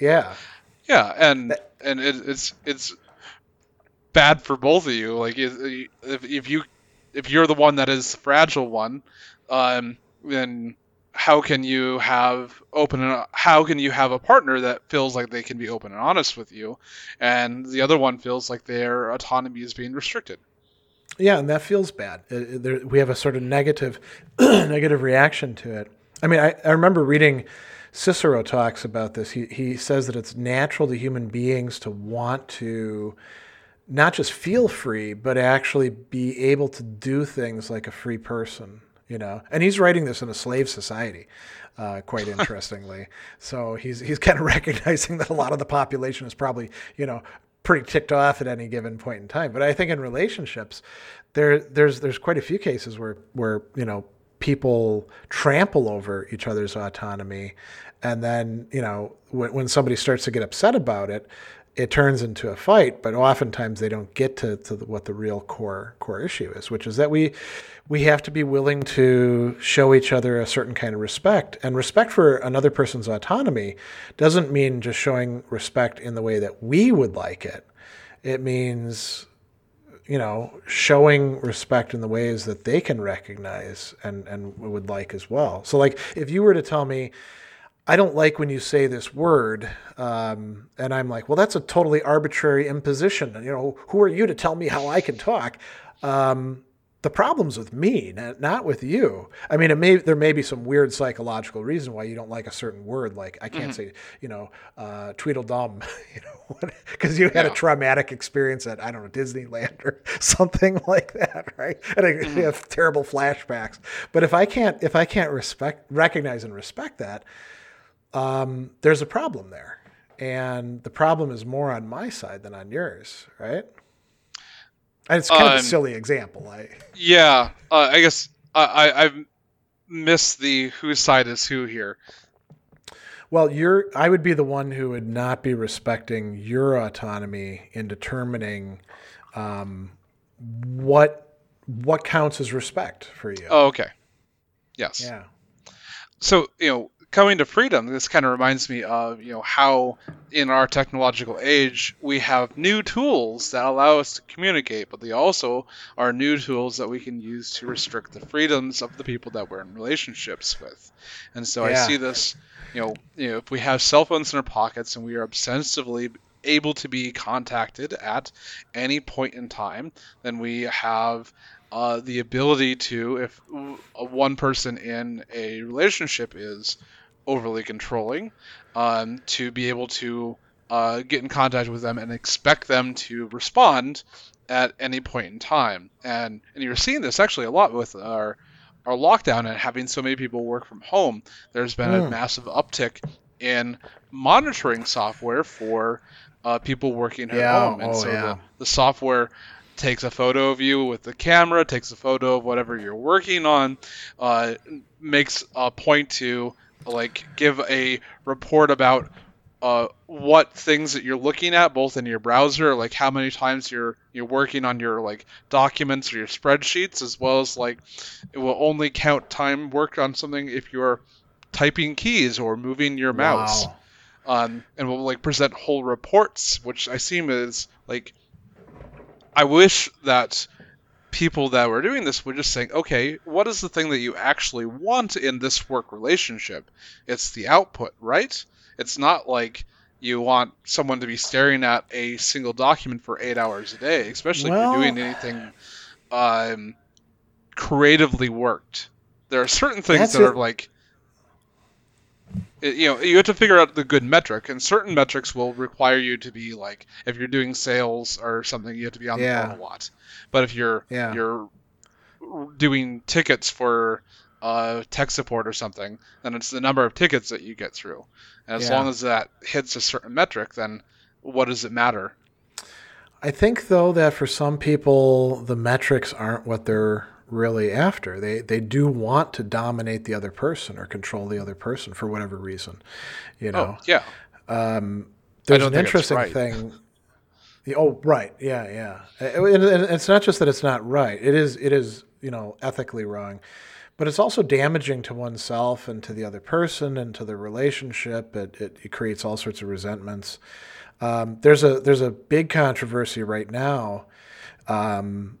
yeah. Yeah, and and it, it's it's bad for both of you. Like if, if you if you're the one that is fragile one, um, then how can you have open and how can you have a partner that feels like they can be open and honest with you, and the other one feels like their autonomy is being restricted. Yeah, and that feels bad. It, there, we have a sort of negative negative reaction to it. I mean, I, I remember reading. Cicero talks about this. He, he says that it's natural to human beings to want to not just feel free, but actually be able to do things like a free person, you know. And he's writing this in a slave society, uh, quite interestingly. so he's he's kind of recognizing that a lot of the population is probably, you know, pretty ticked off at any given point in time. But I think in relationships, there there's there's quite a few cases where where you know people trample over each other's autonomy, and then you know when, when somebody starts to get upset about it, it turns into a fight, but oftentimes they don't get to, to what the real core core issue is, which is that we we have to be willing to show each other a certain kind of respect. And respect for another person's autonomy doesn't mean just showing respect in the way that we would like it. It means you know, showing respect in the ways that they can recognize and, and would like as well. So like if you were to tell me, I don't like when you say this word. Um, and I'm like, well, that's a totally arbitrary imposition. You know, who are you to tell me how I can talk? Um, the problem's with me, not with you. I mean, it may there may be some weird psychological reason why you don't like a certain word. Like I can't mm-hmm. say, you know, uh, Tweedledum, you know, because you had yeah. a traumatic experience at I don't know Disneyland or something like that, right? And I mm-hmm. have terrible flashbacks. But if I can't if I can't respect recognize and respect that, um, there's a problem there. And the problem is more on my side than on yours, right? And it's kind um, of a um, silly example. I yeah, uh, I guess I, I've missed the whose side is who here. Well, you're I would be the one who would not be respecting your autonomy in determining um, what what counts as respect for you. Oh, okay. Yes. Yeah. So you know, coming to freedom, this kind of reminds me of you know how in our technological age we have new tools that allow us to communicate, but they also are new tools that we can use to restrict the freedoms of the people that we're in relationships with. And so yeah. I see this, you know, you know, if we have cell phones in our pockets and we are obsessively able to be contacted at any point in time, then we have uh, the ability to, if one person in a relationship is overly controlling, um, to be able to uh, get in contact with them and expect them to respond at any point in time. And and you're seeing this actually a lot with our our lockdown and having so many people work from home. There's been mm. a hmm. massive uptick in monitoring software for uh, people working at yeah. home, and oh, so yeah. the, the software takes a photo of you with the camera, takes a photo of whatever you're working on, uh, makes a point to like give a report about uh, what things that you're looking at, both in your browser, like how many times you're you're working on your like documents or your spreadsheets, as well as like it will only count time worked on something if you're typing keys or moving your mouse. Wow. Um, and will like present whole reports, which I seem is like I wish that people that were doing this were just saying, okay, what is the thing that you actually want in this work relationship? It's the output, right? It's not like you want someone to be staring at a single document for eight hours a day, especially well, if you're doing anything um, creatively worked. There are certain things that it. are like you know you have to figure out the good metric and certain metrics will require you to be like if you're doing sales or something you have to be on yeah. the phone a lot but if you're yeah. you're doing tickets for uh, tech support or something then it's the number of tickets that you get through and as yeah. long as that hits a certain metric then what does it matter i think though that for some people the metrics aren't what they're really after. They they do want to dominate the other person or control the other person for whatever reason. You know. Oh, yeah. Um, there's an interesting right. thing. Oh, right. Yeah, yeah. And it's not just that it's not right. It is. It is. You know, ethically wrong, but it's also damaging to oneself and to the other person and to the relationship. It it, it creates all sorts of resentments. Um, there's a there's a big controversy right now um,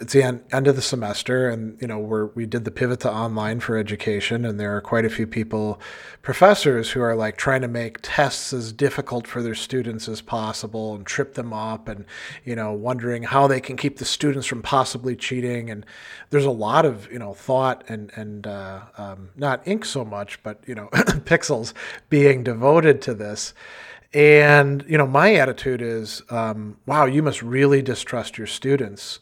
it's the end, end of the semester and you know we're we did the pivot to online for education and there are quite a few people professors who are like trying to make tests as difficult for their students as possible and trip them up and you know wondering how they can keep the students from possibly cheating. And there's a lot of you know thought and and uh, um, not ink so much but you know pixels being devoted to this. And you know my attitude is um, wow you must really distrust your students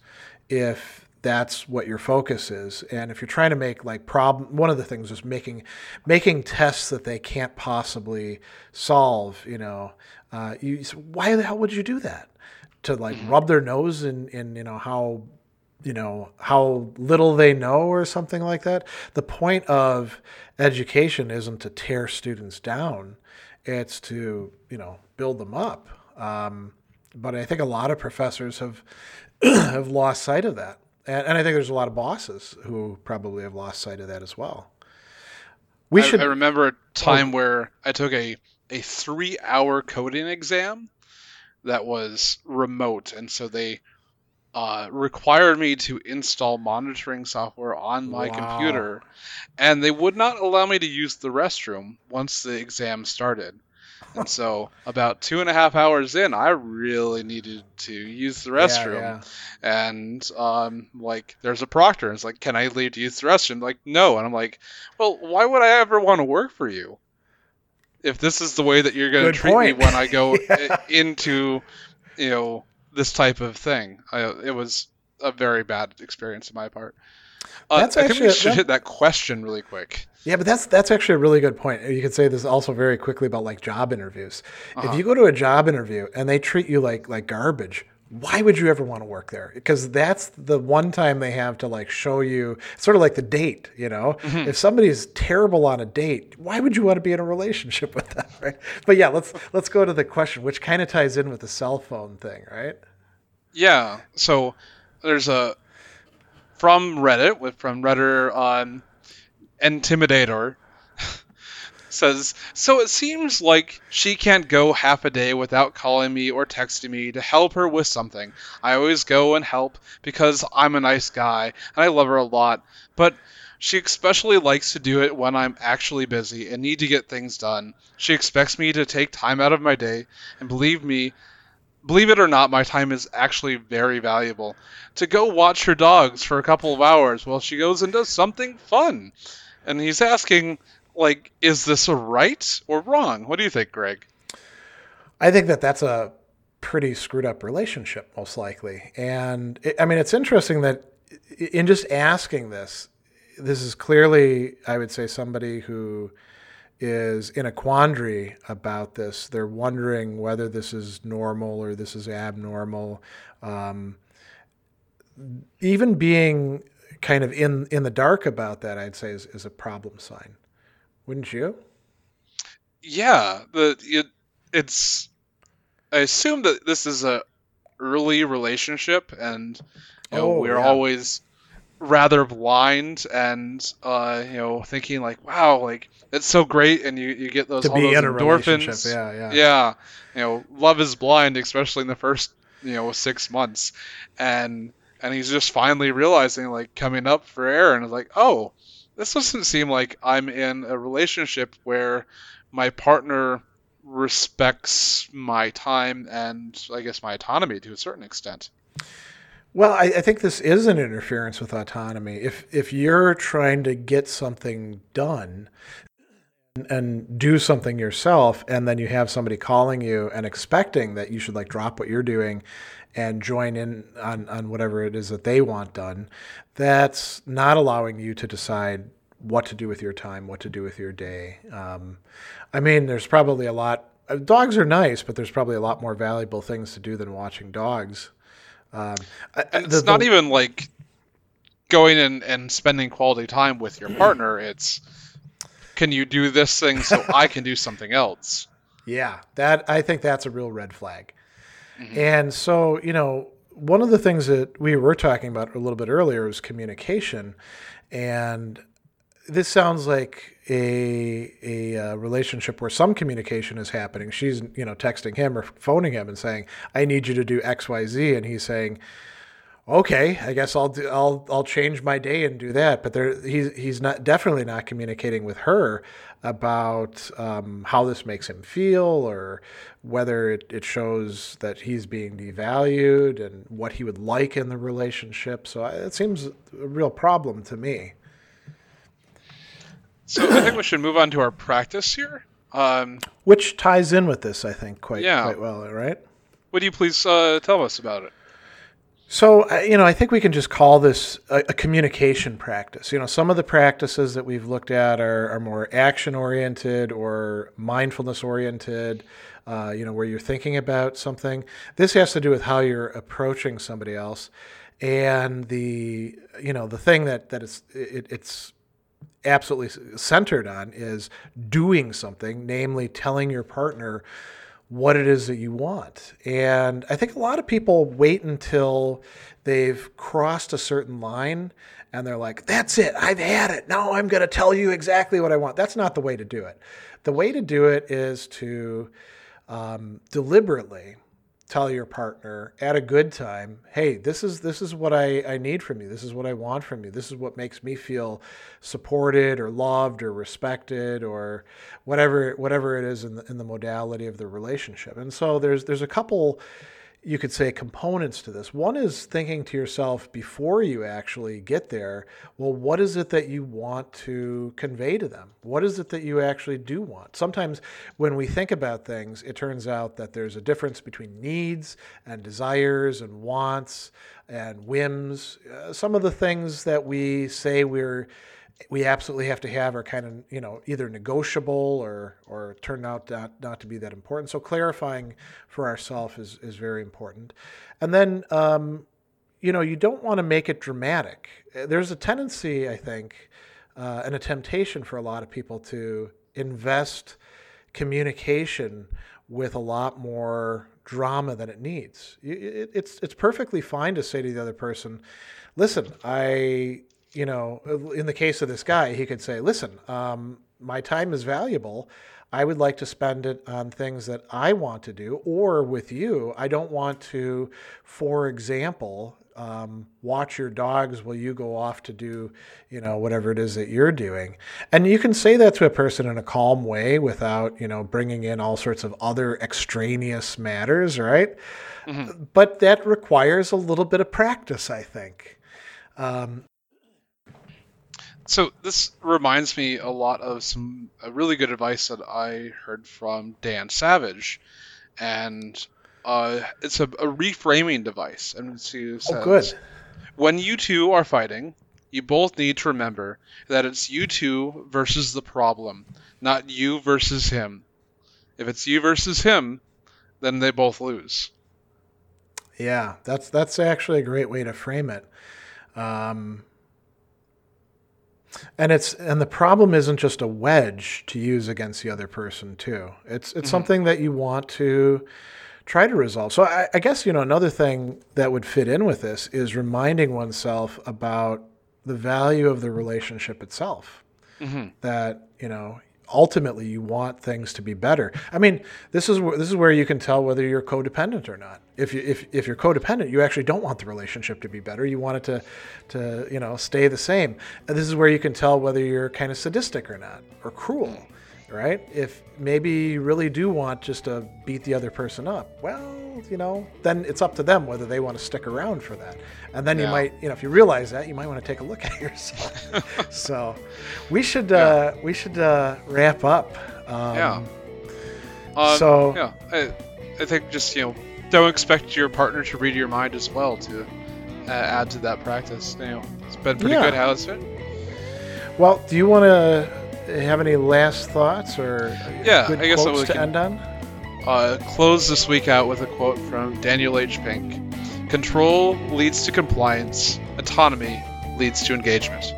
if that's what your focus is. And if you're trying to make like problem, one of the things is making making tests that they can't possibly solve. You know, uh, you why the hell would you do that? To like mm-hmm. rub their nose in in you know how you know how little they know or something like that. The point of education isn't to tear students down; it's to you know build them up. Um, but I think a lot of professors have have lost sight of that. And, and, I think there's a lot of bosses who probably have lost sight of that as well. We I, should. I remember a time oh. where I took a a three hour coding exam that was remote, and so they uh, required me to install monitoring software on my wow. computer, and they would not allow me to use the restroom once the exam started and so about two and a half hours in, I really needed to use the restroom. Yeah, yeah. And um, like, there's a proctor. And it's like, can I leave to use the restroom? Like, no. And I'm like, well, why would I ever want to work for you? If this is the way that you're going to treat point. me when I go yeah. into, you know, this type of thing, I, it was a very bad experience on my part. Uh, That's I think we should that... hit that question really quick. Yeah, but that's that's actually a really good point. You could say this also very quickly about like job interviews. Uh-huh. If you go to a job interview and they treat you like like garbage, why would you ever want to work there? Because that's the one time they have to like show you sort of like the date, you know? Mm-hmm. If somebody's terrible on a date, why would you want to be in a relationship with them, right? But yeah, let's let's go to the question which kind of ties in with the cell phone thing, right? Yeah. So there's a from Reddit with from Reddit on um, Intimidator says, So it seems like she can't go half a day without calling me or texting me to help her with something. I always go and help because I'm a nice guy and I love her a lot, but she especially likes to do it when I'm actually busy and need to get things done. She expects me to take time out of my day, and believe me, believe it or not, my time is actually very valuable. To go watch her dogs for a couple of hours while she goes and does something fun and he's asking, like, is this a right or wrong? What do you think, Greg? I think that that's a pretty screwed up relationship, most likely. And it, I mean, it's interesting that in just asking this, this is clearly, I would say, somebody who is in a quandary about this. They're wondering whether this is normal or this is abnormal. Um, even being kind of in in the dark about that, I'd say is, is a problem sign. Wouldn't you? Yeah, the it, it's. I assume that this is a early relationship, and you know, oh, we're yeah. always rather blind and uh, you know thinking like, wow, like it's so great, and you, you get those to all those endorphins. Yeah, yeah, yeah. You know, love is blind, especially in the first you know six months, and and he's just finally realizing like coming up for air and like oh this doesn't seem like i'm in a relationship where my partner respects my time and i guess my autonomy to a certain extent well I, I think this is an interference with autonomy if if you're trying to get something done and do something yourself and then you have somebody calling you and expecting that you should like drop what you're doing and join in on, on whatever it is that they want done, that's not allowing you to decide what to do with your time, what to do with your day. Um, I mean, there's probably a lot. Uh, dogs are nice, but there's probably a lot more valuable things to do than watching dogs. Um, it's the, not the, even like going and, and spending quality time with your partner. It's can you do this thing so I can do something else? Yeah, that I think that's a real red flag. Mm-hmm. And so, you know, one of the things that we were talking about a little bit earlier was communication. And this sounds like a a uh, relationship where some communication is happening. She's you know texting him or phoning him and saying, "I need you to do X, Y, Z," and he's saying, "Okay, I guess I'll do, I'll I'll change my day and do that." But there, he's he's not definitely not communicating with her about um, how this makes him feel or whether it, it shows that he's being devalued and what he would like in the relationship. So it seems a real problem to me. So I think we should move on to our practice here. Um, Which ties in with this, I think, quite, yeah. quite well, right? Would you please uh, tell us about it? So, you know, I think we can just call this a, a, communication practice. You know, some of the practices that we've looked at are, are more action oriented or mindfulness oriented, uh, you know, where you're thinking about something. This has to do with how you're approaching somebody else. And the, you know, the thing that, that is, it, it's absolutely centered on is doing something, namely telling your partner, what it is that you want. And I think a lot of people wait until they've crossed a certain line and they're like, that's it, I've had it. Now I'm going to tell you exactly what I want. That's not the way to do it. The way to do it is to um, deliberately tell your partner at a good time, hey, this is this is what I, I need from you. This is what I want from you. This is what makes me feel supported or loved or respected or whatever whatever it is in the in the modality of the relationship. And so there's there's a couple you could say components to this. One is thinking to yourself before you actually get there, well, what is it that you want to convey to them? What is it that you actually do want? Sometimes when we think about things, it turns out that there's a difference between needs and desires and wants and whims. Uh, some of the things that we say we're we absolutely have to have are kind of you know either negotiable or or turn out not, not to be that important. So clarifying for ourselves is is very important, and then um, you know you don't want to make it dramatic. There's a tendency, I think, uh, and a temptation for a lot of people to invest communication with a lot more drama than it needs. It, it's it's perfectly fine to say to the other person, "Listen, I you know, in the case of this guy, he could say, listen, um, my time is valuable. I would like to spend it on things that I want to do, or with you. I don't want to, for example, um, watch your dogs while you go off to do, you know, whatever it is that you're doing. And you can say that to a person in a calm way without, you know, bringing in all sorts of other extraneous matters, right? Mm-hmm. But that requires a little bit of practice, I think. Um, so this reminds me a lot of some really good advice that I heard from Dan Savage, and uh, it's a, a, reframing device. And she says, oh, good. When you two are fighting, you both need to remember that it's you two versus the problem, not you versus him. If it's you versus him, then they both lose. Yeah, that's that's actually a great way to frame it. Um, and it's and the problem isn't just a wedge to use against the other person too. It's it's mm-hmm. something that you want to try to resolve. So I, I, guess you know another thing that would fit in with this is reminding oneself about the value of the relationship itself. Mm-hmm. That you know ultimately you want things to be better. I mean, this is where this is where you can tell whether you're codependent or not. If you if, if you're codependent, you actually don't want the relationship to be better. You want it to to you know stay the same. And this is where you can tell whether you're kind of sadistic or not or cruel right? If maybe you really do want just to beat the other person up, well, you know, then it's up to them whether they want to stick around for that. And then yeah. you might, you know, if you realize that, you might want to take a look at yourself. so, we should yeah. uh, we should uh, wrap up. Um, yeah. Uh, so yeah, I, I think just you know don't expect your partner to read your mind as well to uh, add to that practice. You know, it's been pretty yeah. good. How is it? Well, do you want to have any last thoughts or yeah, good I guess quotes to can, end on? Uh, close this week out with a quote from Daniel H. Pink: "Control leads to compliance. Autonomy leads to engagement."